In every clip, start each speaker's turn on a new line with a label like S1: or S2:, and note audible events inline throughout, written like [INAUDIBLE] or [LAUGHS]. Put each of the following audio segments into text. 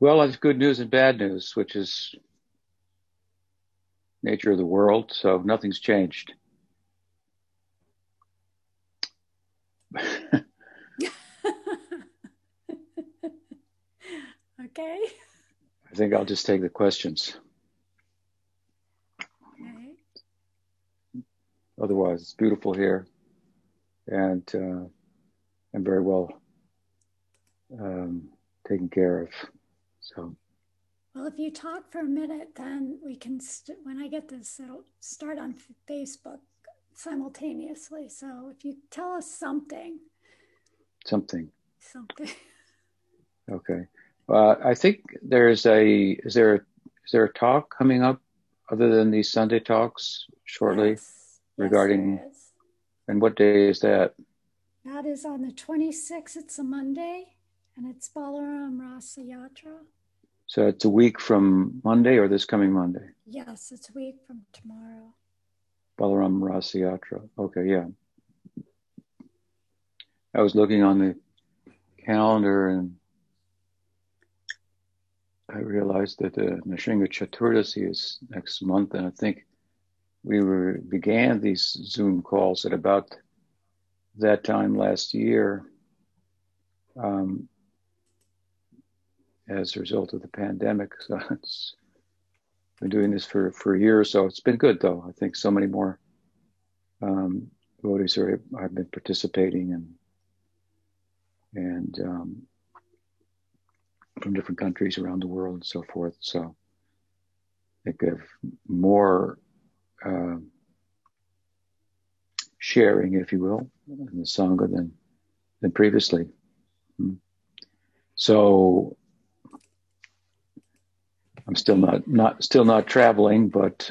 S1: Well, it's good news and bad news, which is nature of the world. So nothing's changed. [LAUGHS]
S2: okay.
S1: I think I'll just take the questions.
S2: Okay.
S1: Otherwise, it's beautiful here, and uh, I'm very well um, taken care of. So.
S2: Well, if you talk for a minute, then we can. St- when I get this, it'll start on Facebook simultaneously. So if you tell us something,
S1: something,
S2: something. [LAUGHS]
S1: Okay. Uh, I think there's a is there a, is there a talk coming up other than these Sunday talks shortly
S2: Yes.
S1: regarding
S2: Yes,
S1: and what day is that?
S2: That is on the 26th. It's a Monday, and it's Balaram Rasa Yatra.
S1: So it's a week from Monday or this coming Monday?
S2: Yes, it's a week from tomorrow.
S1: Balaram Rasa Yatra. Okay, yeah. I was looking on the calendar and I realized that the Nashinga Chaturdasi is next month, and I think we were began these Zoom calls at about that time last year, um, as a result of the pandemic. So it's been doing this for for a year or so. It's been good though. I think so many more um, devotees are have been participating and and um, from different countries around the world and so forth. So I think of more uh, sharing, if you will, in the sangha than than previously. Hmm. So I'm still not not still not traveling, but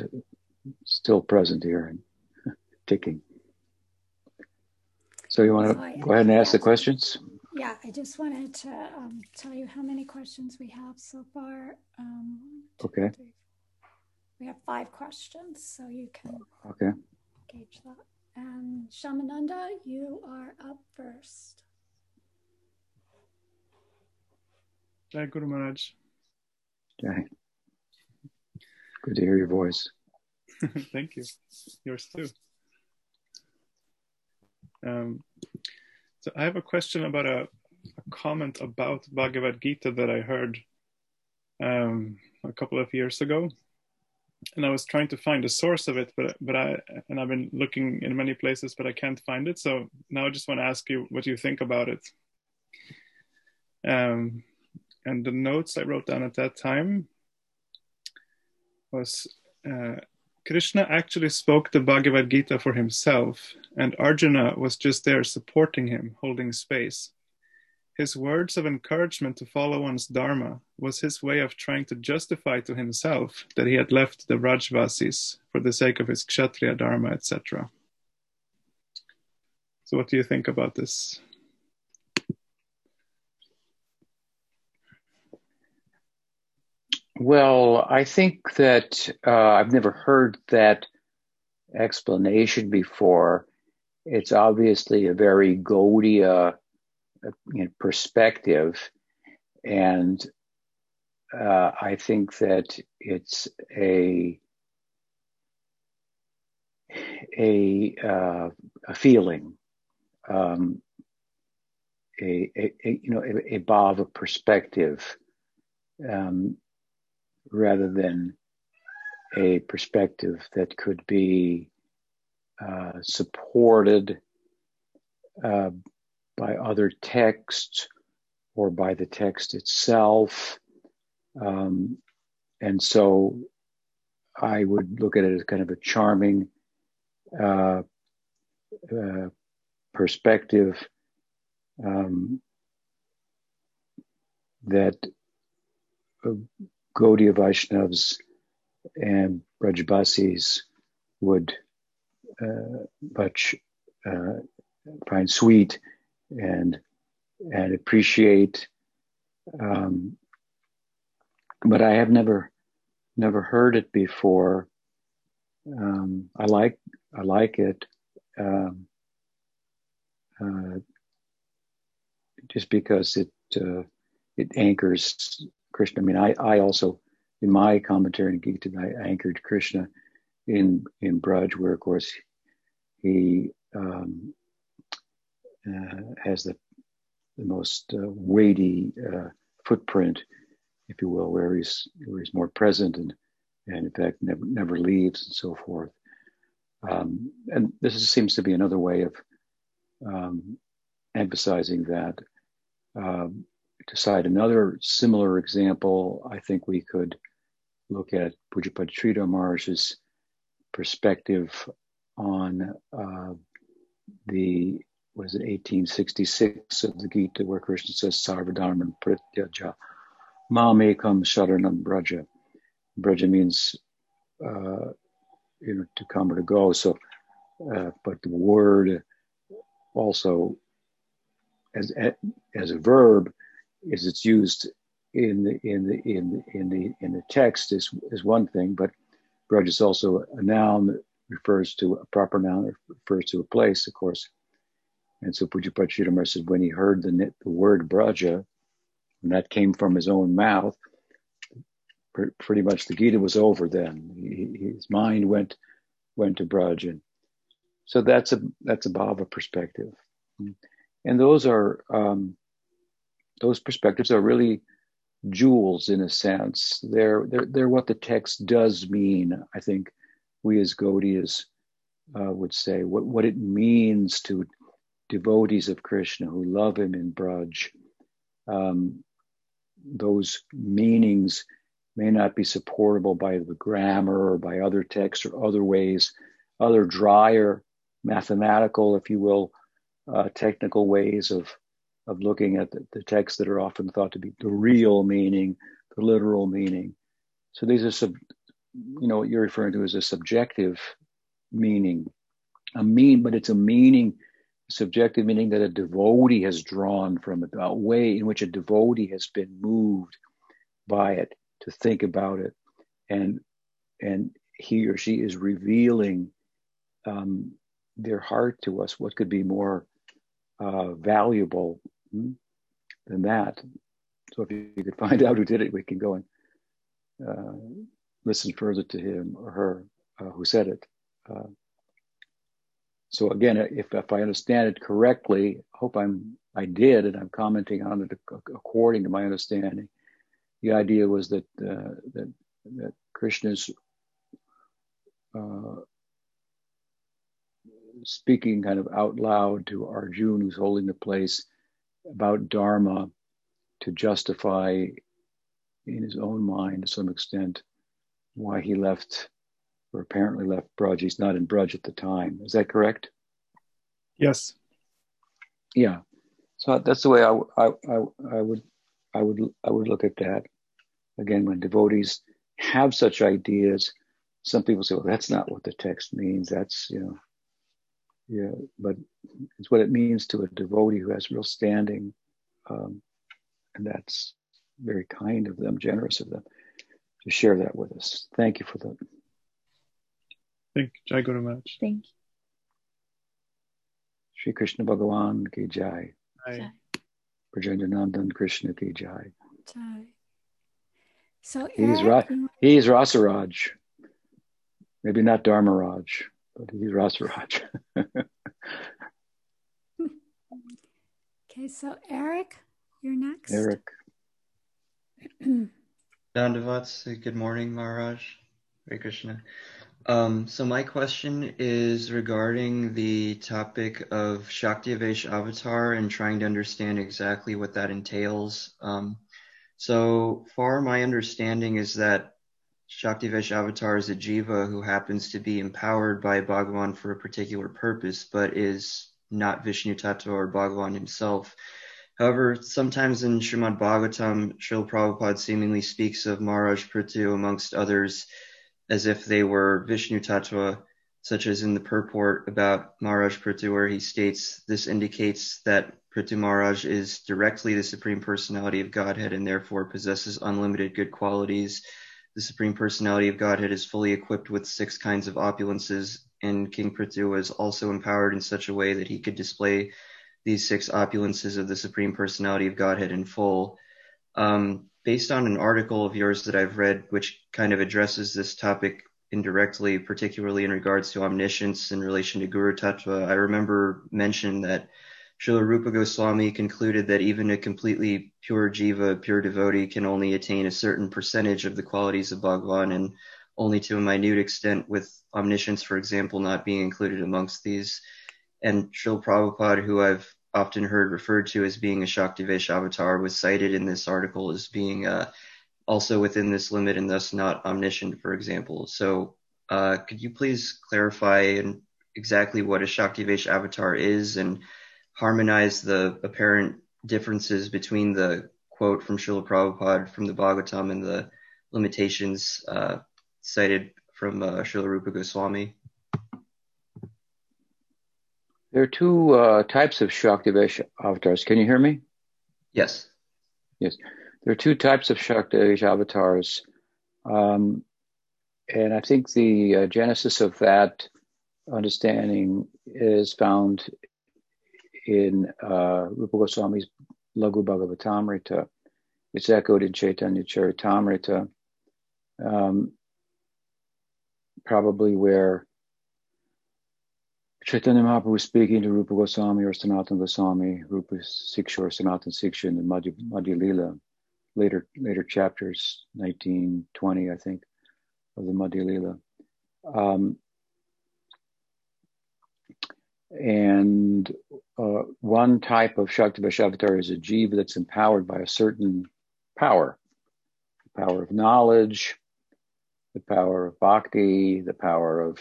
S1: still present here and [LAUGHS] ticking. So you want to
S2: I-
S1: go ahead and ask the questions?
S2: Yeah, I just wanted to um, tell you how many questions we have so far. Um,
S1: Okay.
S2: three. We have five questions, so you can
S1: Okay.
S2: gauge that. And Shamananda, you are up first.
S3: Jai Guru Maharaj.
S1: Okay. Good to hear your voice. [LAUGHS]
S3: Thank you. Yours too. Um, so I have a question about a, a comment about Bhagavad Gita that I heard um, a couple of years ago, and I was trying to find a source of it, but but I and I've been looking in many places, but I can't find it. So now I just want to ask you what you think about it. Um, and the notes I wrote down at that time was. Uh, Krishna actually spoke the Bhagavad Gita for himself, and Arjuna was just there supporting him, holding space. His words of encouragement to follow one's Dharma was his way of trying to justify to himself that he had left the Brajbasis for the sake of his Kshatriya Dharma, etc. So, what do you think about this?
S1: Well, I think that uh, I've never heard that explanation before. It's obviously a very Gaudiya uh, you know, perspective, and uh, I think that it's a a, uh, a feeling, um, a, a, a, you know a, a perspective. Um, rather than a perspective that could be uh, supported uh, by other texts or by the text itself. Um, and so I would look at it as kind of a charming uh, uh perspective um, that uh, Gaudiya Vaishnavas and Brajbasis would uh, much uh, find sweet and and appreciate. Um, but I have never never heard it before. Um, I like I like it um, uh, just because it uh, it anchors Krishna. I mean, I, I also, in my commentary in Gita, I anchored Krishna in in Braj, where of course he um, uh, has the the most uh, weighty uh, footprint, if you will, where he's where he's more present and and in fact never never leaves and so forth. Um, and this is, seems to be another way of um, emphasizing that. Um, to cite another similar example, I think we could look at Pujapad Sridhar Maharaj's perspective on uh, the was it 1866 of the Gita where Krishna says Sarvadharman Parityajya Mamekam Sharanam Braja. Braja means uh, you know to come or to go. So, uh, but the word also as as a verb is it's used in the in the in the in the in the text is is one thing, but Braj is also a noun that refers to a proper noun that refers to a place, of course. And so Pujapad said when he heard the, the word Braja, and that came from his own mouth, pretty much the Gita was over then. He, his mind went went to Braj, and so that's a that's a bhava perspective, and those are um, those perspectives are really jewels in a sense. They're they're they're what the text does mean. I think we as Gaudiyas uh, would say what what it means to devotees of Krishna who love him in Braj. Um, those meanings may not be supportable by the grammar or by other texts or other ways, other drier mathematical, if you will, uh, technical ways of of looking at the, the, texts that are often thought to be the real meaning, the literal meaning. So these are sub, you know, what you're referring to as a subjective meaning, a mean, but it's a meaning, subjective meaning that a devotee has drawn from it, a way in which a devotee has been moved by it to think about it, and and he or she is revealing um, their heart to us. What could be more uh, valuable than that? So if you, you, could find [LAUGHS] out who did it, we can go and uh, listen further to him or her uh, who said it. Uh, so again, if, if I understand it correctly, hope I'm I did, and I'm commenting on it according to my understanding the idea was that uh, that that Krishna's uh, speaking kind of out loud to Arjuna, who's holding the place, about Dharma to justify in his own mind to some extent why he left or apparently left Braj. He's not in Braj at the time. Is that correct?
S3: Yes.
S1: Yeah. So that's the way I, I, I, I would I would I would look at that. Again, when devotees have such ideas, some people say, "Well, that's not what the text means. That's you know, yeah." But it's what it means to a devotee who has real standing, um, and that's very kind of them, generous of them, to share that with us. Thank you for that.
S3: Thank you, Jai Guru Maharaj.
S4: Thank you.
S1: Shri Krishna Bhagavan ki jai.
S3: Jai.
S1: Brajendra Nandan Krishna ki jai.
S2: Jai. So
S1: he's
S2: Eric,
S1: right. He's Rasaraj. Maybe not Dharmaraj, but he's Rasaraj. [LAUGHS]
S2: okay, so Eric, you're next.
S1: Eric. [CLEARS THROAT]
S5: Dandavats, good morning, Maharaj. Hare Krishna. Um, so my question is regarding the topic of Shaktivesh avatar and trying to understand exactly what that entails. Um, so far, my understanding is that Shaktivesh avatar is a jiva who happens to be empowered by Bhagavan for a particular purpose, but is not Vishnu Tattva or Bhagavan himself. However, sometimes in Srimad Bhagavatam, Srila Prabhupada seemingly speaks of Maharaj Prithu amongst others as if they were Vishnu Tattva, such as in the purport about Maharaj Prithu, where he states this indicates that Prithu Maharaj is directly the Supreme Personality of Godhead and therefore possesses unlimited good qualities. The Supreme Personality of Godhead is fully equipped with six kinds of opulences, and King Prithu was also empowered in such a way that he could display these six opulences of the Supreme Personality of Godhead in full. Um, based on an article of yours that I've read, which kind of addresses this topic indirectly, particularly in regards to omniscience in relation to Guru Tattva, I remember mentioning that Srila Rupa Goswami concluded that even a completely pure jiva, pure devotee, can only attain a certain percentage of the qualities of Bhagwan and only to a minute extent, with omniscience, for example, not being included amongst these. And Srila Prabhupada, who I've often heard referred to as being a Shaktivesh avatar, was cited in this article as being uh, also within this limit and thus not omniscient, for example. So, uh, could you please clarify exactly what a Shaktivesh avatar is and harmonize the apparent differences between the quote from Srila Prabhupada from the Bhagavatam and the limitations uh, cited from uh, Srila Rupa Goswami?
S1: There are two uh, types of Shaktivesh avatars. Can you hear me?
S5: Yes.
S1: Yes. There are two types of Shaktivesh avatars. Um, and I think the uh, genesis of that understanding is found in uh, Rupa Goswami's Laghu Bhagavatamrita. It's echoed in Chaitanya Charitamrita, um, probably where Chaitanya Mahaprabhu was speaking to Rupa Goswami or Sanatana Goswami, Rupa Siksha or Sanatana Siksha in Madhya, Madhya later, later chapters, 1920, I think, of the Madhya Lila. Um, and uh, one type of Shaktivesh avatar is a jiva that's empowered by a certain power the power of knowledge, the power of bhakti, the power of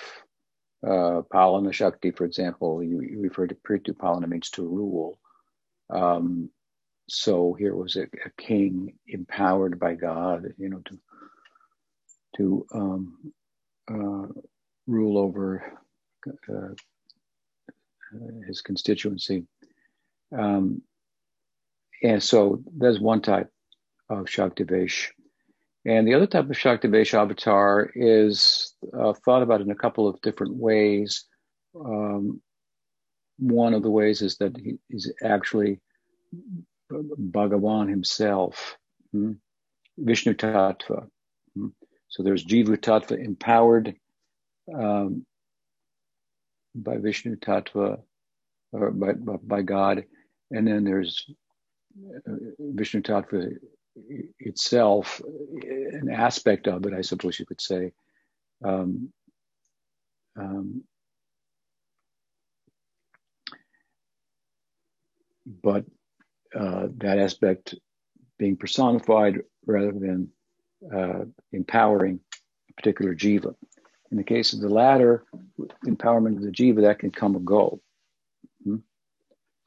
S1: uh, Palana Shakti, for example. You, you refer to Prithu Palana means to rule. Um, so here was a, a, king empowered by God, you know, to to um, uh, rule over uh, his constituency. Um, and so there's one type of Shaktivesh. And the other type of Shaktivesh avatar is uh, thought about in a couple of different ways. Um, one of the ways is that he, he's actually Bhagavan himself, hmm? Vishnu Tattva. Hmm? So there's Jiva Tattva empowered um, by Vishnu Tattva or by, by God. And then there's uh, Vishnu Tattva itself, an aspect of it, I suppose you could say. Um, um, but uh, that aspect being personified rather than uh, empowering a particular jiva. In the case of the latter, empowerment of the jiva, that can come or go. Hmm?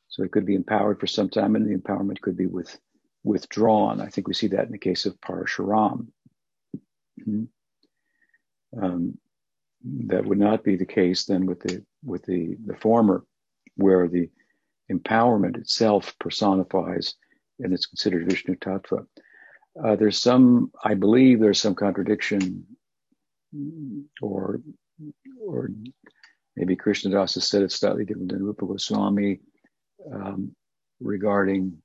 S1: So it could be empowered for some time, and the empowerment could be with, withdrawn. I think we see that in the case of Parashuram. Hmm? Um, that would not be the case then with the with the the former, where the empowerment itself personifies and it's considered Vishnu Tattva. Uh, there's some, I believe, there's some contradiction or or maybe Krishna Das has said it slightly different than Rupa Goswami um, regarding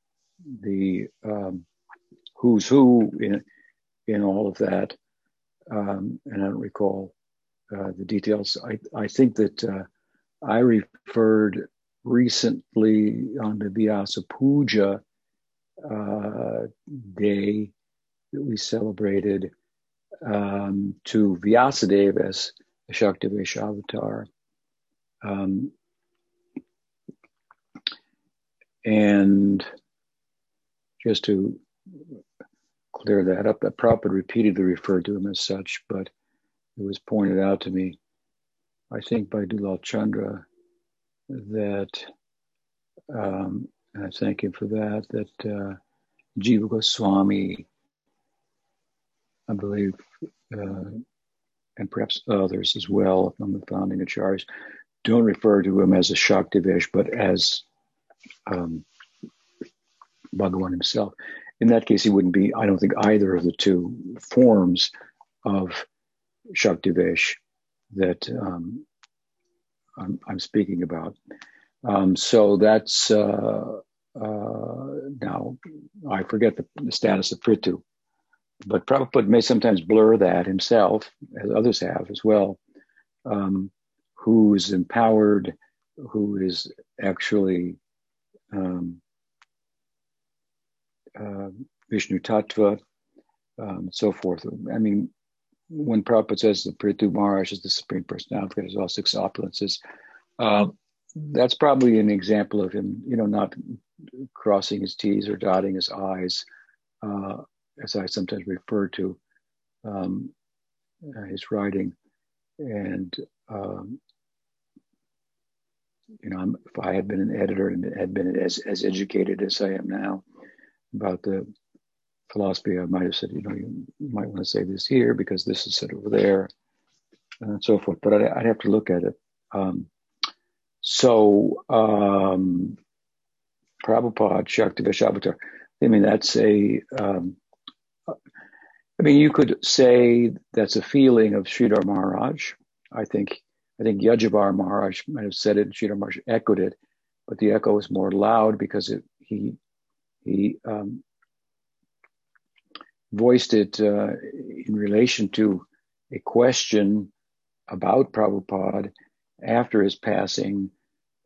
S1: the um, who's who in in all of that, um, and I don't recall uh, the details. I I think that uh, I referred recently on the Vyasa Puja uh, day that we celebrated um, to Vyasadeva as Shaktivesh avatar. Um, and just to clear that up, that Prabhupada repeatedly referred to him as such, but it was pointed out to me, I think by Dulal Chandra, that, um, and I thank him for that, that uh, Jiva Goswami I believe, uh, and perhaps others as well from the founding acharyas, don't refer to him as a Shaktivesh, but as um, Bhagavan himself. In that case, he wouldn't be, I don't think, either of the two forms of Shaktivesh that um, I'm, I'm, speaking about. Um, so that's uh, uh, now, I forget the, the status of Prithu but Prabhupada may sometimes blur that himself, as others have as well. Um, who is empowered, who is actually um, uh, Vishnu Tattva, um, so forth. I mean, when Prabhupada says the Prithu Maharaj is the Supreme Personality, has all six opulences, uh, that's probably an example of him, you know, not crossing his T's or dotting his I's, uh, as I sometimes refer to um, uh, his writing. And, um, you know, if I had been an editor and had been as, as educated as I am now about the philosophy, I might have said, you know, you might want to say this here because this is said over there, and so forth. But I'd, I'd have to look at it. Um, so, um, Prabhupada, Shaktivesh avatar, I mean, that's a, um, I mean, you could say that's a feeling of Sridhar Maharaj. I think, I think Yajavar Maharaj might have said it, and Sridhar Maharaj echoed it, but the echo was more loud because it, he, he, um, voiced it uh, in relation to a question about Prabhupada after his passing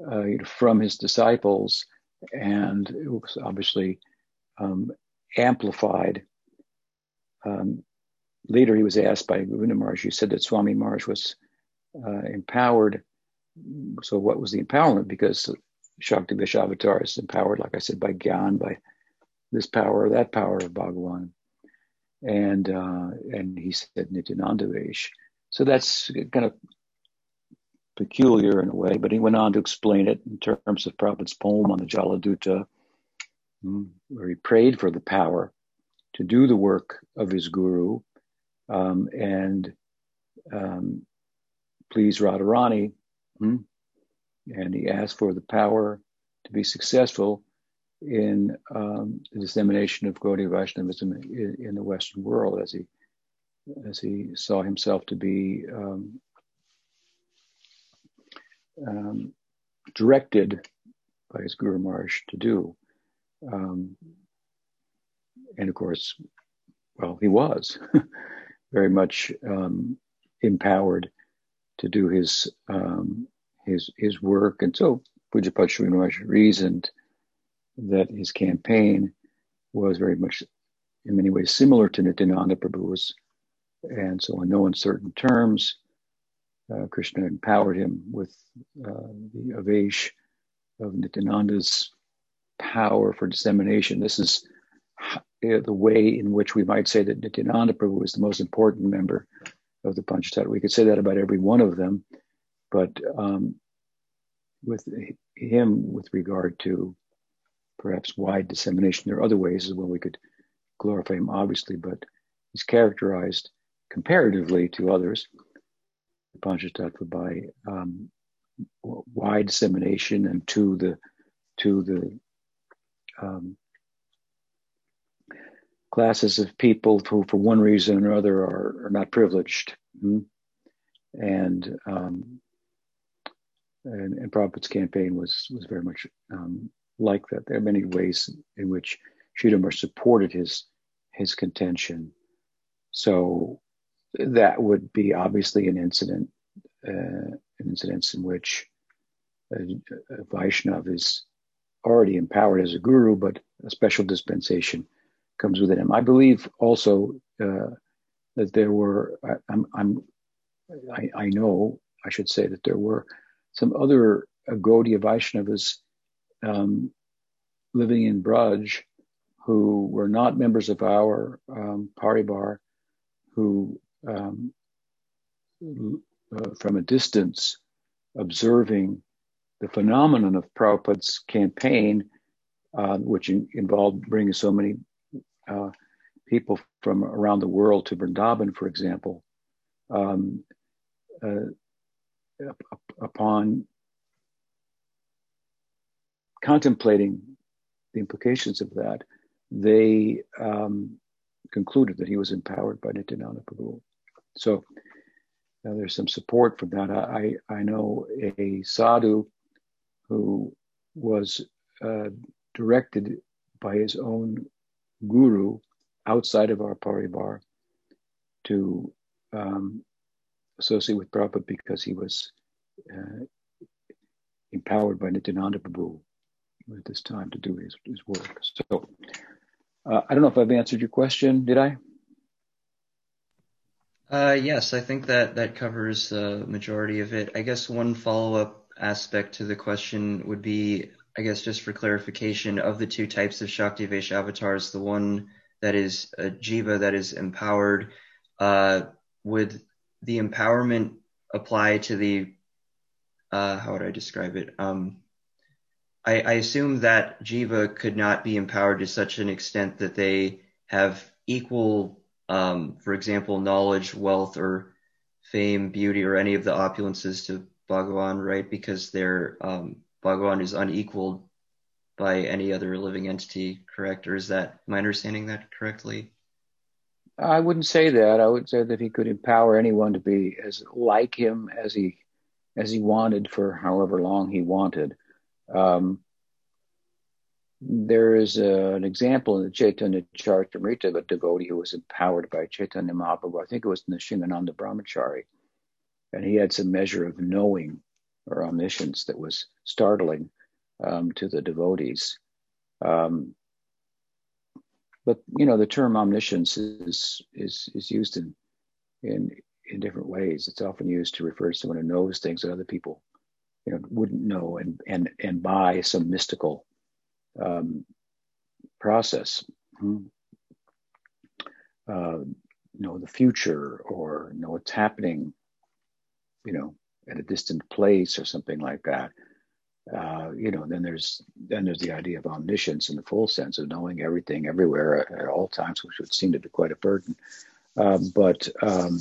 S1: uh, from his disciples, and it was obviously um, amplified. Um, later, he was asked by Govinda Maharaj, he said that Swami Maharaj was uh, empowered. So, what was the empowerment? Because Shaktivesh avatar is empowered, like I said, by Gyan, by this power or that power of Bhagavan and uh, and he said Nityanandavesh. So that's kind of peculiar in a way, but he went on to explain it in terms of Prabhupada's poem on the Jaladuta, hmm, where he prayed for the power to do the work of his guru um, and um, please Radharani. Hmm, and he asked for the power to be successful in um, the dissemination of Gaudiya Vaishnavism in, in, the Western world, as he as he saw himself to be um, um, directed by his Guru Maharaj to do. And of course, well, he was [LAUGHS] very much um, empowered to do his um, his his work, and so Pujapad Sri reasoned that his campaign was very much, in many ways, similar to Nityananda Prabhu's. And so, in no uncertain terms, uh, Krishna empowered him with uh, the avesh of Nityananda's power for dissemination. This is the way in which we might say that Nityananda Prabhu is the most important member of the Panchatattva. We could say that about every one of them, but um, with him, with regard to perhaps wide dissemination. There are other ways as well we could glorify him, obviously, but he's characterized comparatively to others, the Panchatattva, by um, wide dissemination and to the to the um, classes of people who, for one reason or other, are, are not privileged. Mm-hmm. And, um, and and Prabhupada's campaign was was very much um, like that. There are many ways in which Sridhar supported his his contention. So that would be obviously an incident, uh, an incident in which a, a Vaishnav is already empowered as a guru, but a special dispensation comes within him. I believe also uh, that there were. I, I'm, I'm I, I, know I should say that there were some other Gaudiya Vaishnavas um, living in Braj who were not members of our um, paribar, who um, uh, from a distance observing the phenomenon of Prabhupada's campaign, uh, which in, involved bringing so many uh, people from around the world to Vrindavan, for example, um, uh, upon contemplating the implications of that, they um, concluded that he was empowered by Nityananda Prabhu. So uh, there's some support for that. I, I know a sadhu who was uh, directed by his own guru outside of our paribar to um, associate with Prabhupada because he was uh, empowered by Nityananda Prabhu at this time to do his, his work. So uh, I don't know if I've answered your question. Did I?
S5: Uh, yes, I think that that covers the majority of it. I guess one follow-up aspect to the question would be, I guess, just for clarification, of the two types of Shaktivesh avatars, the one that is a jiva that is empowered, uh, would the empowerment apply to the uh, how would I describe it? Um, I, I assume that jiva could not be empowered to such an extent that they have equal, um, for example, knowledge, wealth, or fame, beauty, or any of the opulences to Bhagavan, right? Because their um, Bhagavan is unequaled by any other living entity, correct? Or is that I understanding that correctly?
S1: I wouldn't say that. I would say that he could empower anyone to be as like him as he as he wanted for however long he wanted. Um, there is a, an example in the Chaitanya Charitamrita of a devotee who was empowered by Chaitanya Mahaprabhu. I think it was Nishingananda Brahmachari. And he had some measure of knowing or omniscience that was startling um, to the devotees. Um, but you know, the term omniscience is is is used in in in different ways. It's often used to refer to someone who knows things that other people you know wouldn't know, and and and by some mystical um, process. Hmm. Uh, know the future or know what's happening, you know, at a distant place or something like that uh, you know, then there's then there's the idea of omniscience in the full sense of knowing everything everywhere at, all times, which would seem to be quite a burden. Um, but um,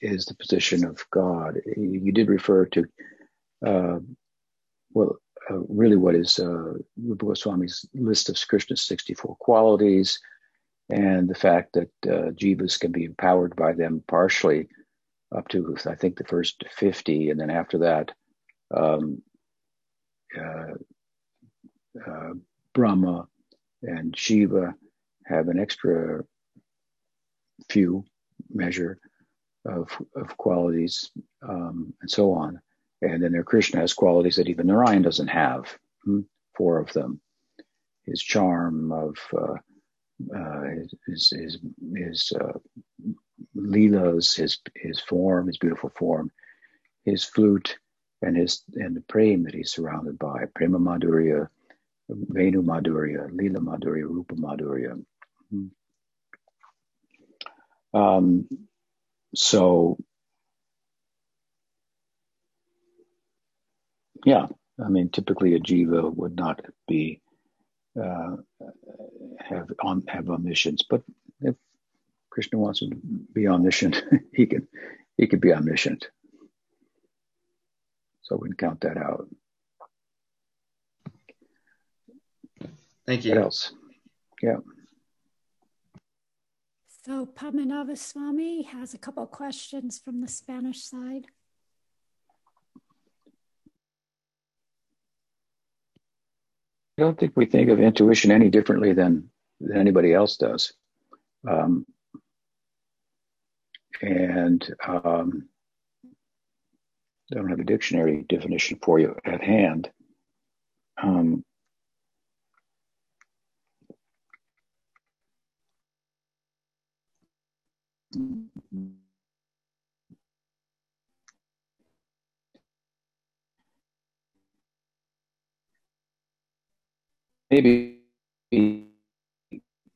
S1: is the position of God. You did refer to, uh, well, uh, really what is uh, Rupa Goswami's list of Krishna's 64 qualities and the fact that uh, jivas can be empowered by them partially up to, I think, the first 50. And then after that, um, uh, uh, Brahma and Shiva have an extra few measure of, of qualities um, and so on. And then their Krishna has qualities that even Narayan doesn't have, hmm? four of them. His charm of uh, uh, his, his, his uh, leelas, his, his form, his beautiful form, his flute, and his and the prem that he's surrounded by prema madhurya venu madhurya lila madhurya rupa madhurya hmm. um, so yeah i mean typically a jiva would not be uh, have on have omniscience but krishna wants to be omniscient [LAUGHS] he can he can be omniscient so we can count that out.
S5: Thank you.
S1: What else? Yeah.
S2: So Padmanabha Swami has a couple of questions from the Spanish side.
S1: I don't think we think of intuition any differently than, than anybody else does. Um, and um, I don't have a dictionary definition for you at hand. Um, maybe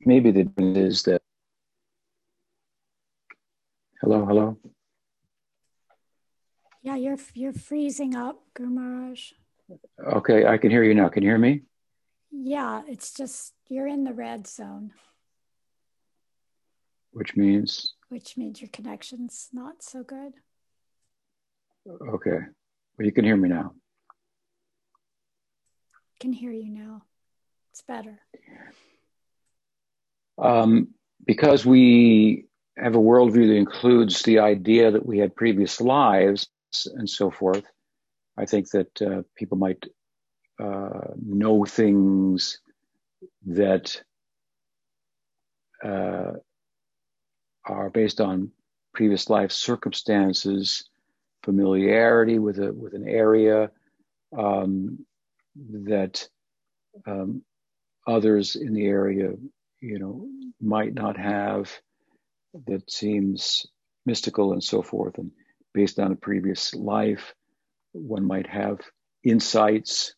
S1: maybe the is that hello hello
S2: yeah, you're you're freezing up, Guru
S1: Okay, I can hear you now. Can you hear me?
S2: Yeah, it's just you're in the red zone.
S1: Which means?
S2: Which means your connection's not so good.
S1: Okay. Well, you can hear me now.
S2: Can hear you now. It's better.
S1: Um, because we have a worldview that includes the idea that we had previous lives, and so forth. I think that uh, people might uh, know things that uh, are based on previous life circumstances, familiarity with a with an area um, that um, others in the area, you know, might not have that seems mystical and so forth, and based on a previous life, one might have insights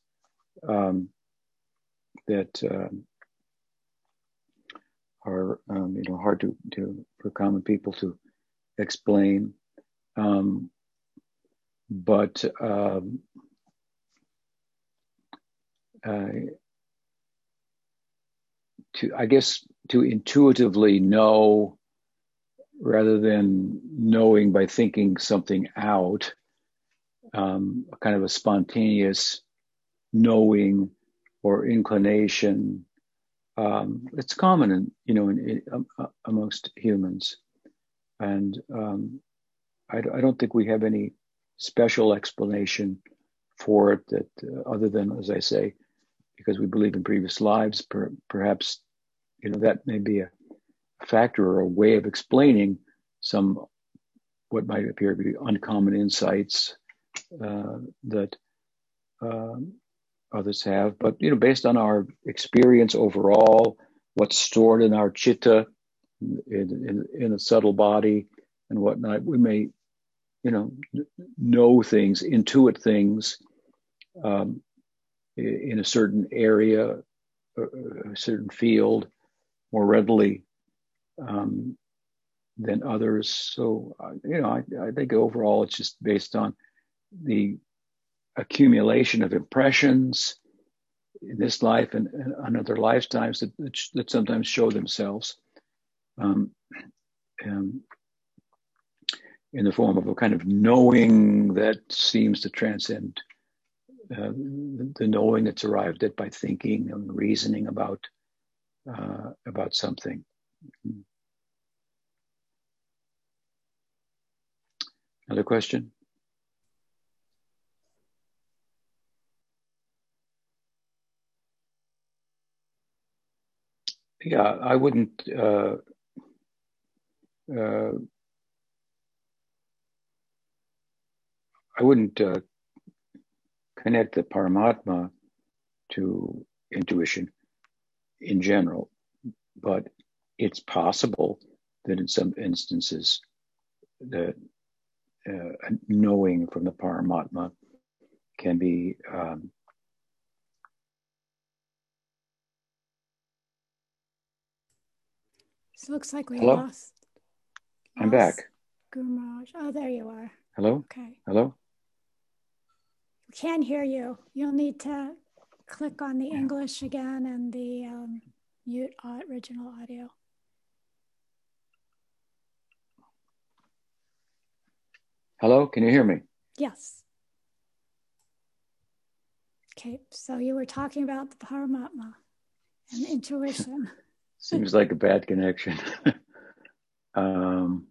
S1: um, that um, are um, you know hard to, to for common people to explain. Um, but uh, to I guess to intuitively know rather than knowing by thinking something out, um, kind of a spontaneous knowing or inclination. Um, it's common, in, you know, in, in, um, uh, amongst humans, and um, I, I, don't think we have any special explanation for it that, uh, other than, as I say, because we believe in previous lives, per, perhaps, you know, that may be a factor or a way of explaining some what might appear to be uncommon insights uh, that um, others have. But you know, based on our experience overall, what's stored in our chitta, in, in, in a subtle body and whatnot, we may, you know, know things, intuit things um, in a certain area, a certain field, more readily um, than others. So, uh, you know, I, I think overall it's just based on the accumulation of impressions in this life and, and other lifetimes that, that, sometimes show themselves um, um, in the form of a kind of knowing that seems to transcend uh, the knowing that's arrived at by thinking and reasoning about uh, about something. Another question? Yeah, I wouldn't. Uh, uh, I wouldn't uh, connect the Paramatma to intuition in general, but it's possible that in some instances that uh, knowing from the Paramatma can be um,
S2: It looks like we
S1: Hello?
S2: lost.
S1: I'm
S2: lost
S1: back.
S2: Guru Maharaj. Oh, there you are.
S1: Hello?
S2: Okay.
S1: Hello?
S2: We can't hear you. You'll need to click on the English again and the um, mute original audio.
S1: Hello? Can you hear me?
S2: Yes. Okay, so you were talking about the Paramatma and intuition. [LAUGHS]
S1: Seems like a bad connection. [LAUGHS] um,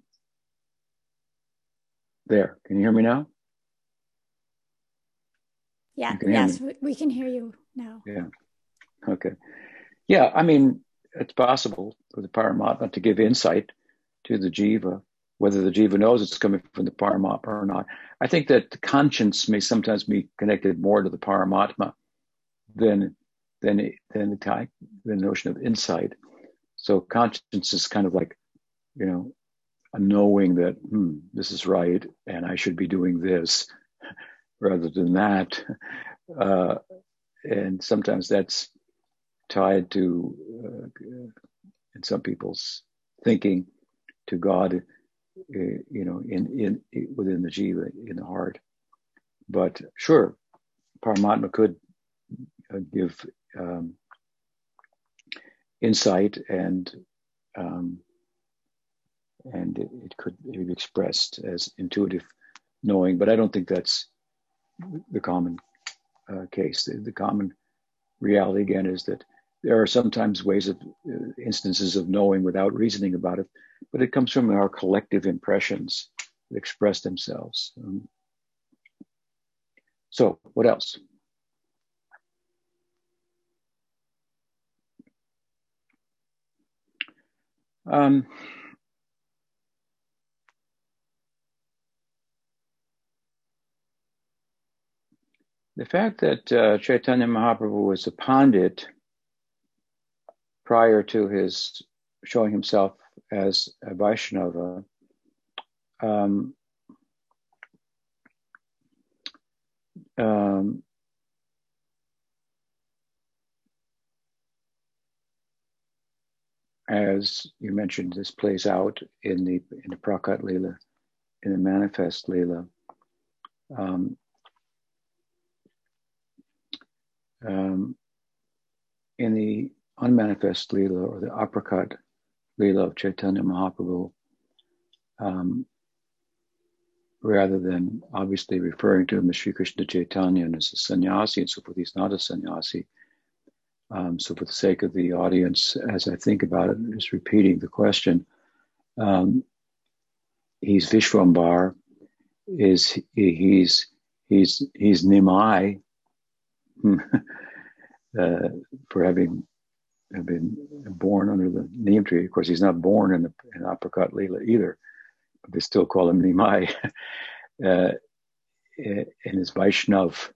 S1: there. Can you hear me now?
S2: Yeah. Yes, me? we can hear you now.
S1: Yeah. Okay. Yeah. I mean, it's possible for the Paramatma to give insight to the jiva, whether the jiva knows it's coming from the Paramatma or not. I think that conscience may sometimes be connected more to the Paramatma than than than the, the notion of insight. So conscience is kind of like, you know, a knowing that hmm, this is right and I should be doing this [LAUGHS] rather than that. Uh, and sometimes that's tied to, uh, in some people's thinking, to God, you know, in, in within the jiva, in the heart. But sure, Paramatma could uh, give um, insight and um, and it, it, could be expressed as intuitive knowing, but I don't think that's the common uh, case. The, the, common reality again is that there are sometimes ways of uh, instances of knowing without reasoning about it, but it comes from our collective impressions that express themselves. Um, so, what else? Um, the fact that uh, Chaitanya Mahaprabhu was a pandit prior to his showing himself as a Vaishnava um, um, as you mentioned, this plays out in the in the Prakat Lila, in the Manifest Lila. Um, um, in the unmanifest Lila or the Aprakat Lila of Chaitanya Mahaprabhu, um, rather than obviously referring to him as Sri Krishna Chaitanya and as a sannyasi and so forth, he's not a sannyasi. Um, so, for the sake of the audience, as I think about it, just repeating the question, um, he's Vishwambar, is he's he's he's Nimai [LAUGHS] uh, for having been born under the neem tree. Of course, he's not born in the in Aprakat Lila either, but they still call him Nimai. [LAUGHS] uh, in his Vaishnav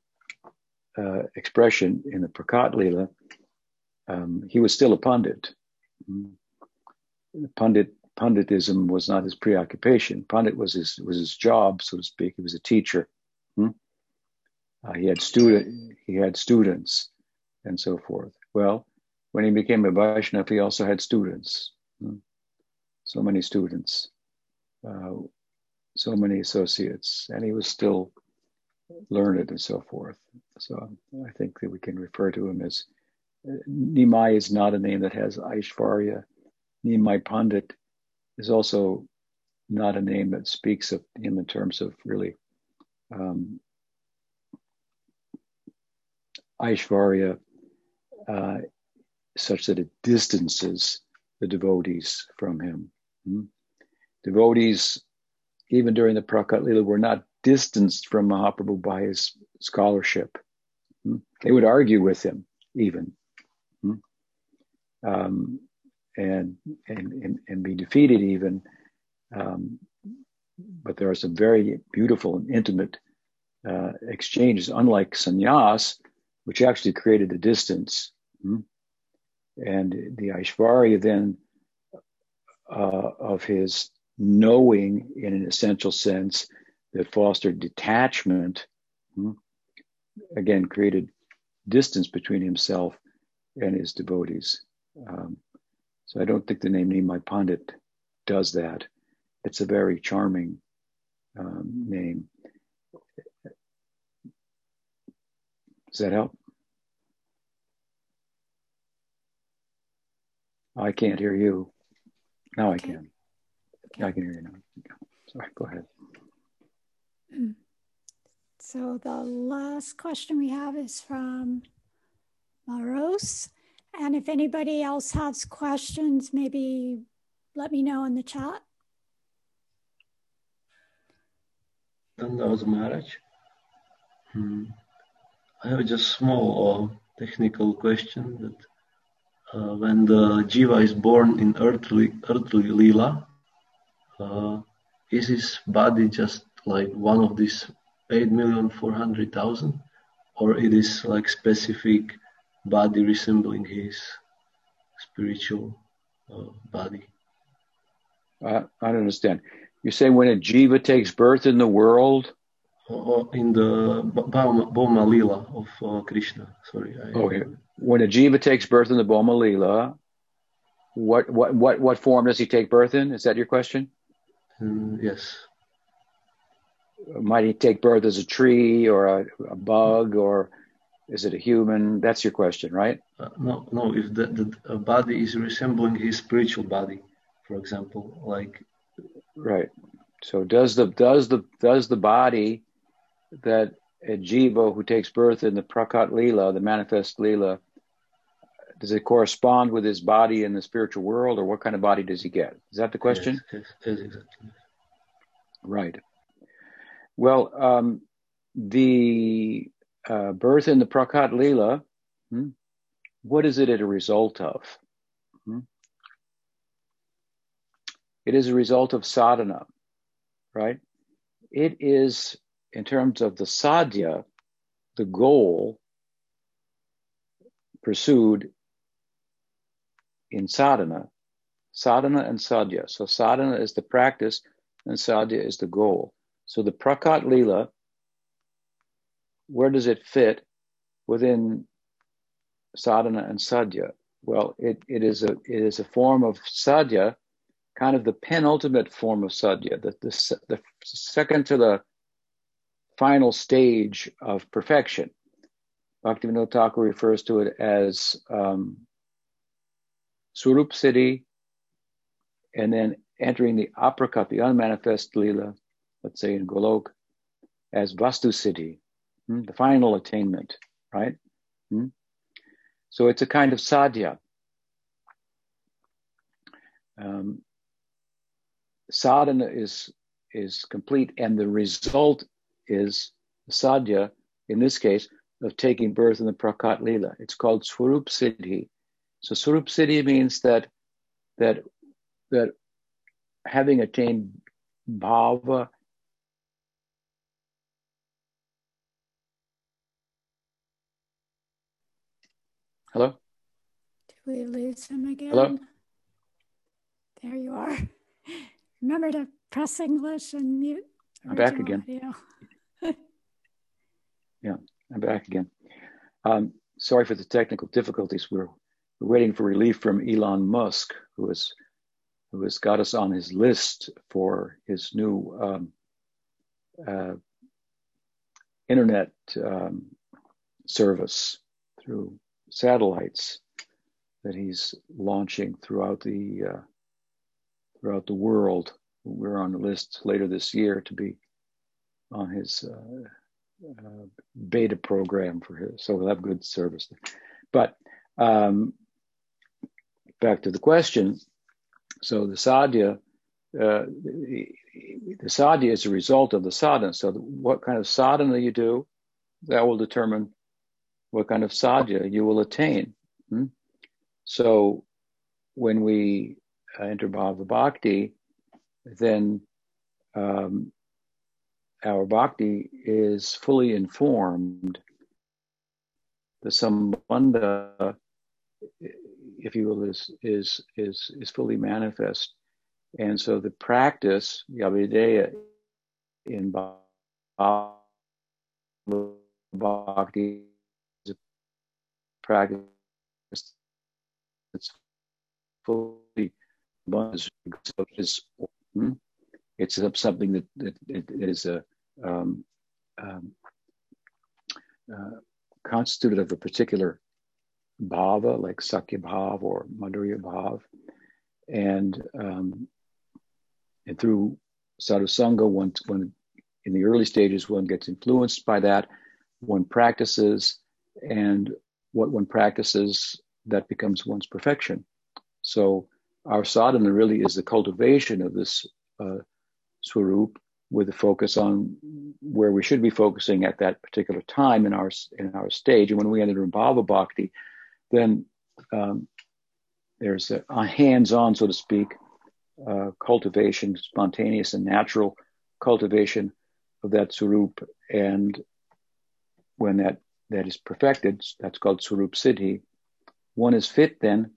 S1: uh, expression in the Prakat Lila, um, he was still a pundit. Mm. Pundit punditism was not his preoccupation. Pundit was his was his job, so to speak. He was a teacher. Hmm? Uh, he had student he had students, and so forth. Well, when he became a Vaishnava, he also had students. Hmm? So many students, uh, so many associates, and he was still learned and so forth. So I think that we can refer to him as Nimai is not a name that has Aishvarya. Nimai Pandit is also not a name that speaks of him in terms of really um, Aishvarya, uh, such that it distances the devotees from him. Hmm? Devotees, even during the Prakat Lila, were not distanced from Mahaprabhu by his scholarship. Hmm? They would argue with him, even um, and, and, and, and be defeated even. Um, but there are some very beautiful and intimate uh, exchanges, unlike sannyas, which actually created a distance. Hmm? And the Aishvarya then uh, of his knowing in an essential sense that fostered detachment, hmm? again, created distance between himself and his devotees. Um, so I don't think the name Nimai Pandit does that. It's a very charming um, name. Does that help? I can't hear you. Now I can. I can hear you now. Sorry, go ahead.
S2: So the last question we have is from Maros. And if anybody else has questions, maybe let me know in the chat.
S4: And that was Maharaj. Hmm. I have just small uh, technical question that uh, when the jiva is born in earthly earthly lila, uh, is his body just like one of these eight million four hundred thousand, or it is like specific body resembling his spiritual uh, body.
S1: I, I don't understand. You say when a jiva takes birth in the world?
S4: Uh, in the Bhoma Lila of uh, Krishna. Sorry.
S1: I, okay. When a jiva takes birth in the Bhoma Lila, what, what, what, what form does he take birth in? Is that your question?
S4: Mm, yes.
S1: Might he take birth as a tree or a, a bug or is it a human? That's your question, right?
S4: Uh, no, no. If the, the body is resembling his spiritual body, for example, like
S1: right. So does the does the does the body that a jiva who takes birth in the prakat lila, the manifest lila, does it correspond with his body in the spiritual world, or what kind of body does he get? Is that the question?
S4: Yes, yes, yes exactly.
S1: Right. Well, um, the uh, birth in the Prakat Lila, hmm, what is it a result of? Hmm? It is a result of sadhana, right? It is, in terms of the sadhya, the goal pursued in sadhana, sadhana and sadhya. So sadhana is the practice and sadhya is the goal. So the prakat lila, where does it fit within sadhana and sadhya? Well, it, it is a it is a form of sadhya, kind of the penultimate form of sadhya, the, the, the second to the final stage of perfection. Bhaktivinoda Thakur refers to it as um, Swarup Siddhi, and then entering the aprakat, the unmanifest lila, let's say in Golok, as Vastu Siddhi, hmm, the final attainment, right? Hmm? So it's a kind of sadhya. Um, sadhana is is complete, and the result is sadhya, in this case, of taking birth in the Prakat Lila. It's called Swarup Siddhi. So Swarup Siddhi means that that that having attained bhava Hello?
S2: Did we lose him again?
S1: Hello?
S2: There you are. [LAUGHS] Remember to press English and mute.
S1: I'm back again. Yeah, I'm back again. Um, sorry for the technical difficulties. We're, waiting for relief from Elon Musk, who has who has got us on his list for his new um, uh, internet um, service through satellites that he's launching throughout the uh, throughout the world. We're on the list later this year to be on his uh, uh, beta program for his, so we'll have good service. But um, back to the question. So the sadhya, uh, the, the sadhya is a result of the sadhana. So what kind of sadhana you do, that will determine what kind of sadhya you will attain. Hmm? So when we enter bhava bhakti, then um, our bhakti is fully informed. The sambandha, if you will, is is is is fully manifest, and so the practice, the abhideya, in bhakti practice it's fully hmm? It's something that, that it is a um, um, uh, constituted of a particular bhava, like Sakya Bhav or Madhurya Bhav. And, um, and through sadhusanga, one, one, in the early stages, one gets influenced by that, one practices, and what one practices, that becomes one's perfection. So our sadhana really is the cultivation of this uh, swarup with a focus on where we should be focusing at that particular time in our in our stage. And when we enter Bhava Bhakti, then um, there's a, a, hands-on, so to speak, uh, cultivation, spontaneous and natural cultivation of that swarup. And when that that is perfected, that's called swarup siddhi. One is fit then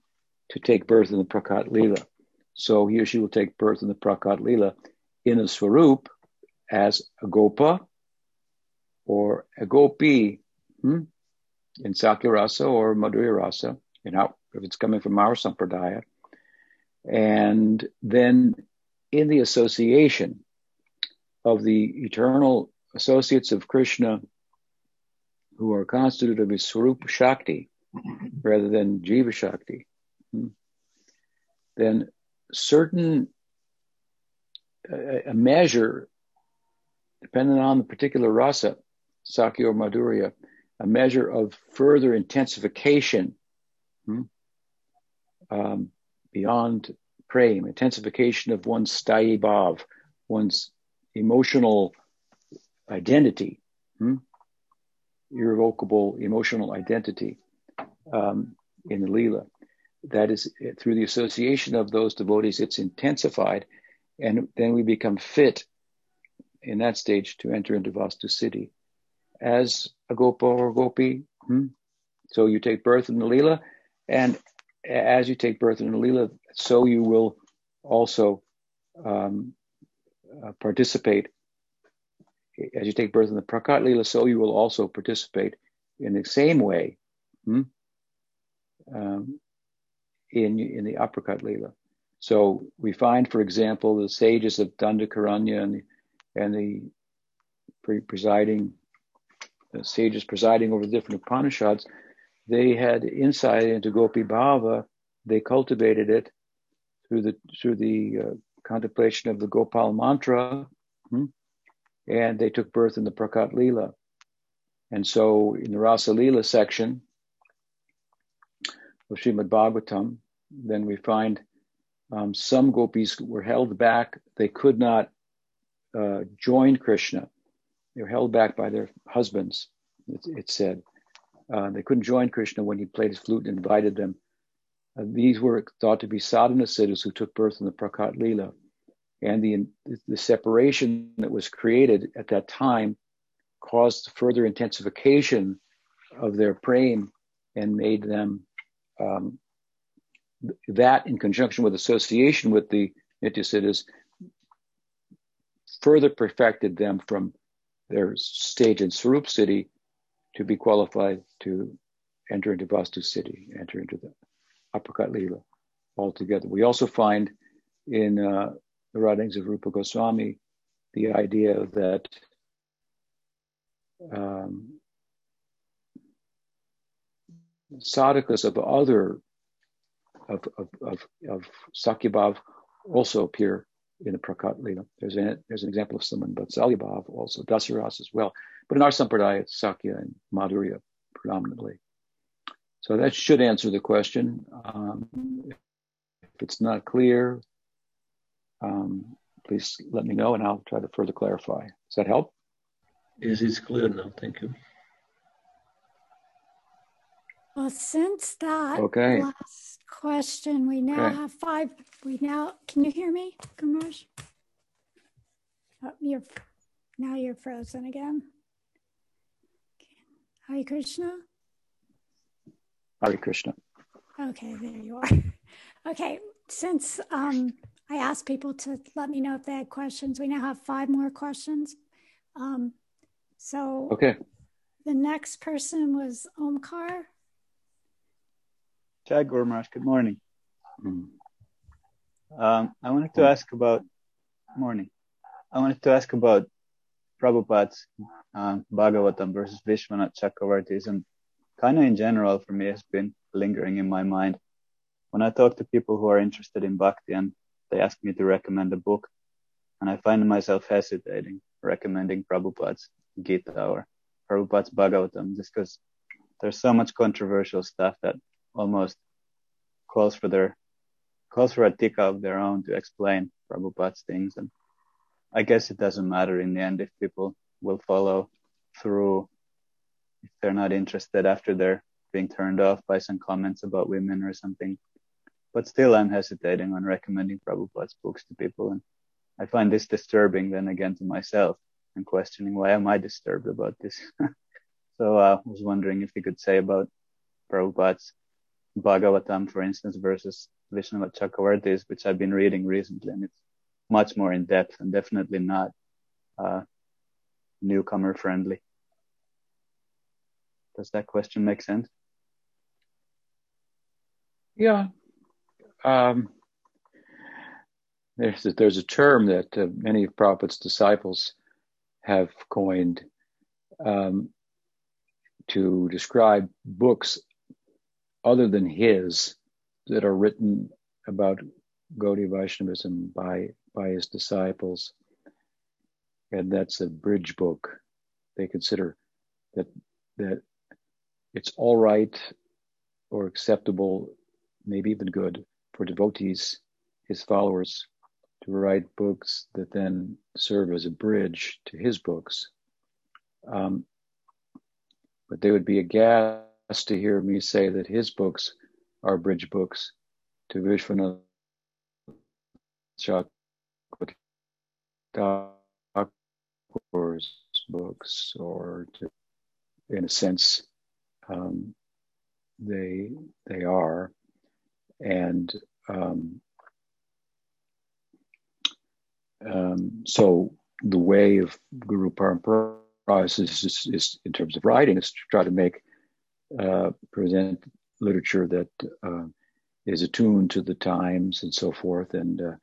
S1: to take birth in the prakat lila. So he or she will take birth in the prakat lila in a swarup as a gopa or a gopi hmm, in Sakya Rasa or Madhurya Rasa, you know, if it's coming from our sampradaya. And then in the association of the eternal associates of Krishna who are constituted of his Swarup Shakti rather than Jiva Shakti, hmm, then certain a measure, depending on the particular rasa, Sakya or Madhurya, a measure of further intensification hmm, um, beyond prema, intensification of one's sthayi bhav, one's emotional identity, hmm, irrevocable emotional identity um, in the Leela. That is through the association of those devotees, it's intensified and then we become fit in that stage to enter into Vastu Siddhi as a gopa or gopi. Hmm? So you take birth in the lila, and as you take birth in the lila, so you will also um, uh, participate. As you take birth in the prakat lila, so you will also participate in the same way hmm? um, in in the aprakat lila. So we find, for example, the sages of Dandakaranya and the, and the presiding the sages presiding over the different Upanishads, they had insight into Gopi Bhava. They cultivated it through the through the uh, contemplation of the Gopal mantra, hmm? and they took birth in the Prakat Lila. And so, in the Rasa Lila section of Srimad Bhagavatam, then we find um, some gopis were held back. They could not uh, join Krishna. They were held back by their husbands, it, it said. Uh, they couldn't join Krishna when he played his flute and invited them. Uh, these were thought to be sadhana siddhas who took birth in the Prakat Lila. And the, the separation that was created at that time caused further intensification of their praying and made them um, that in conjunction with association with the Nityasiddhas further perfected them from their stage in Swarup Siddhi to be qualified to enter into Vastu Siddhi, enter into the Aprakat Lila altogether. We also find in uh, the writings of Rupa Goswami the idea that um, sadhakas of other of, of, of, of Sakyabhav also appear in the Prakat Lila. There's, a, there's an example of someone, but Salyabhav also, Dasaras as well. But in our Sampradaya, it's Sakya and Madhurya predominantly. So that should answer the question. Um, if it's not clear, um, please let me know and I'll try to further clarify. Does that help?
S4: Yes, it's clear now. Thank you.
S2: Well, since that
S1: okay.
S2: last question, we now okay. have five. We now can you hear me, Gurmaraj? Oh, you're now you're frozen again. Hare Krishna.
S1: Hare Krishna.
S2: Okay, there you are. [LAUGHS] Okay, since um, I asked people to let me know if they had questions, we now have five more questions. Um, so
S1: okay,
S2: the next person was Omkar.
S6: Jai Gurmaraj, good morning. Um, I wanted to ask about morning. I wanted to ask about Prabhupada's uh, Bhagavatam versus Vishwanath Chakravartis, and kind of in general for me has been lingering in my mind. When I talk to people who are interested in bhakti and they ask me to recommend a book, and I find myself hesitating recommending Prabhupada's Gita or Prabhupada's Bhagavatam just because there's so much controversial stuff that almost calls for their calls for a tika of their own to explain Prabhupada's things. And I guess it doesn't matter in the end if people will follow through if they're not interested after they're being turned off by some comments about women or something. But still, I'm hesitating on recommending Prabhupada's books to people. And I find this disturbing then again to myself and questioning why am I disturbed about this? [LAUGHS] so uh, I was wondering if you could say about Prabhupada's Bhagavatam, for instance, versus Vishwanath Chakravartis, which I've been reading recently, and it's much more in depth and definitely not uh, newcomer friendly. Does that question make sense?
S1: Yeah. Um, there's a, there's a term that uh, many of Prabhupada's disciples have coined um, to describe books other than his that are written about Gaudiya Vaishnavism by by his disciples, and that's a bridge book. They consider that that it's all right or acceptable, maybe even good, for devotees, his followers, to write books that then serve as a bridge to his books. Um, but they would be aghast to hear me say that his books are bridge books to Vishwanath Thakur's books or to in a sense, um, they they are, and um, um, so the way of Guru Parampara is, is, is, in terms of writing is to try to make uh, present literature that uh, is attuned to the times and so forth, and uh,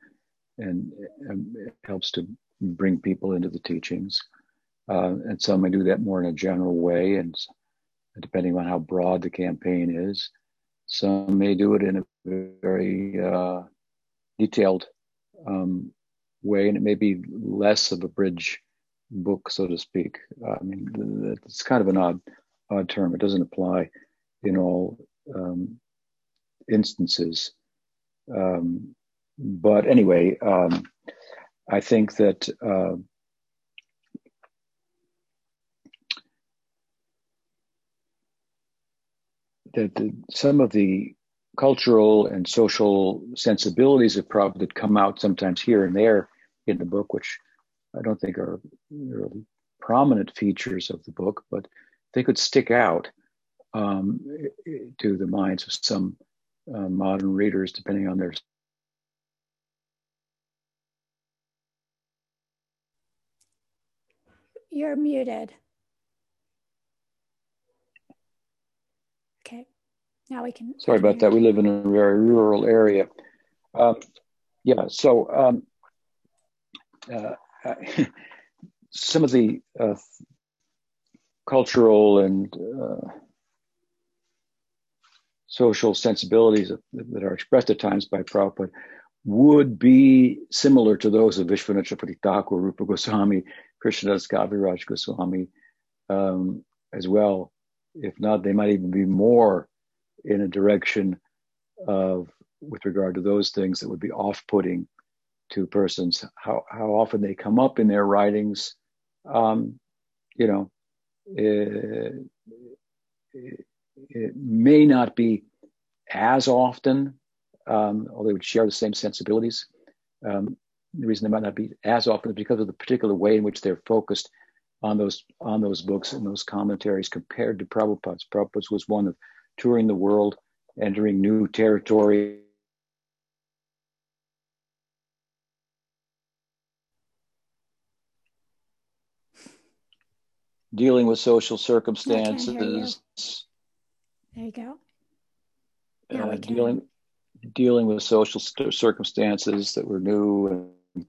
S1: and, and helps to bring people into the teachings. Uh, and some may do that more in a general way, and depending on how broad the campaign is, some may do it in a very uh, detailed um, way, and it may be less of a bridge book, so to speak. I mean, it's kind of an odd, odd term. It doesn't apply in all um, instances. Um, but anyway, um, I think that uh, that the, some of the cultural and social sensibilities of Prabhupada that come out sometimes here and there in the book, which I don't think are really prominent features of the book, but they could stick out um, to the minds of some uh, modern readers, depending on their.
S2: You're muted. Okay, now we can.
S1: Sorry about that. We live in a very rural area. Um, yeah, so um, uh, [LAUGHS] some of the uh, cultural and uh, social sensibilities that are expressed at times by Prabhupada would be similar to those of Vishwanath Chakravarti Thakur, Rupa Goswami, Krishnadas Kaviraj Goswami um, as well. If not, they might even be more in a direction of, with regard to those things that would be off-putting to persons. How how often they come up in their writings, um, you know, may not be as often, um, although they would share the same sensibilities. Um, the reason they might not be as often is because of the particular way in which they're focused on those on those books and those commentaries compared to Prabhupada's. Prabhupada's was one of touring the world, entering new territory. Dealing with social circumstances.
S2: There you go.
S1: Uh, dealing dealing with social circumstances that were new and,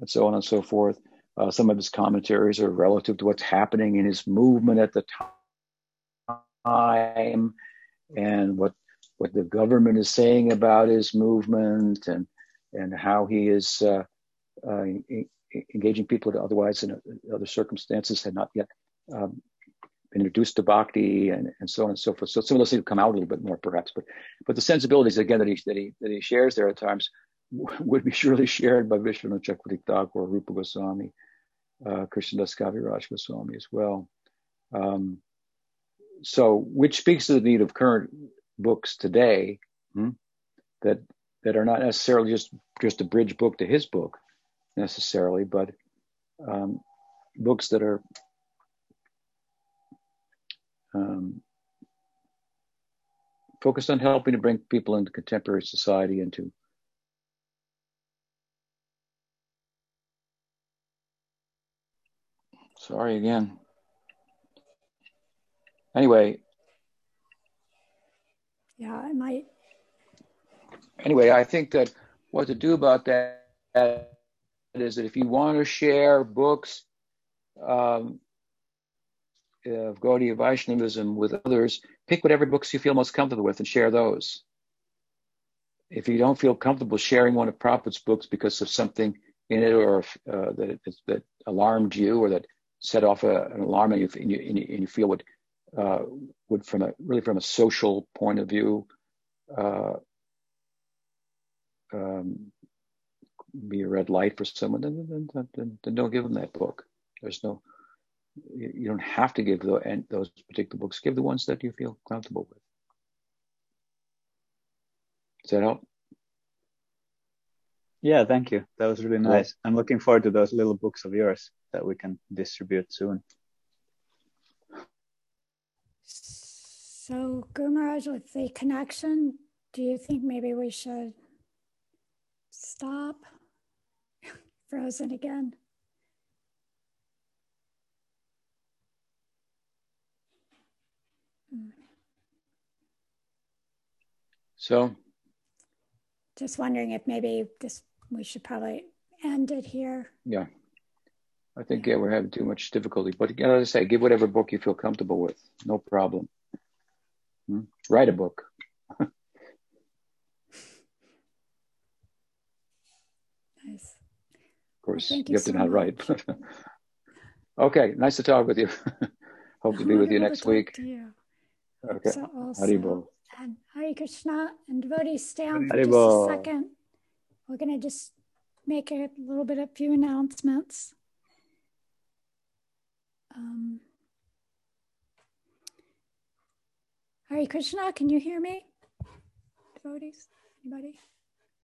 S1: and so on and so forth. Uh, some of his commentaries are relative to what's happening in his movement at the time and what what the government is saying about his movement and and how he is uh, uh, engaging people that otherwise in other circumstances had not yet um, introduced to bhakti and, and so on and so forth. So some of those things come out a little bit more perhaps, but but the sensibilities again that he that he that he shares there at times [LAUGHS] would be surely shared by Vishwanath Chakravarti Thakur, Rupa Goswami, uh, Krishnadas Kaviraj Goswami as well. Um, so which speaks to the need of current books today hmm, that that are not necessarily just just a bridge book to his book necessarily, but um, books that are um, focused on helping to bring people into contemporary society into sorry again. Anyway.
S2: Yeah i might.
S1: Anyway i think that what to do about that is that if you want to share books um, of Gaudiya Vaishnavism with others, pick whatever books you feel most comfortable with and share those. If you don't feel comfortable sharing one of Prabhupada's books because of something in it or uh, that, that alarmed you or that set off a, an alarm and you, and you, and you feel would, uh, would from a really from a social point of view uh, um, be a red light for someone, then, then, then, then don't give them that book. There's no you don't have to give the, those particular books. Give the ones that you feel comfortable with. Does that help?
S6: Yeah, thank you. That was really nice. I'm looking forward to those little books of yours that we can distribute soon.
S2: So, Gumaraj, with the connection, do you think maybe we should stop? [LAUGHS] Frozen again.
S1: So,
S2: just wondering if maybe this we should probably end it here.
S1: Yeah. I think, yeah, we're having too much difficulty. But again, as I say, give whatever book you feel comfortable with. No problem. Hmm? Write a book. [LAUGHS]
S2: nice.
S1: Of course,
S2: well,
S1: you,
S2: you
S1: have
S2: so
S1: to not write. [LAUGHS] okay, nice to talk with you. [LAUGHS] Hope to be with you next week. Okay.
S2: So also,
S1: Haribol.
S2: And Hare Krishna and devotees stay on for
S6: Haribol.
S2: just a second. We're going to just make a little bit of few announcements. Um, Hare Krishna, can you hear me? Devotees? Anybody?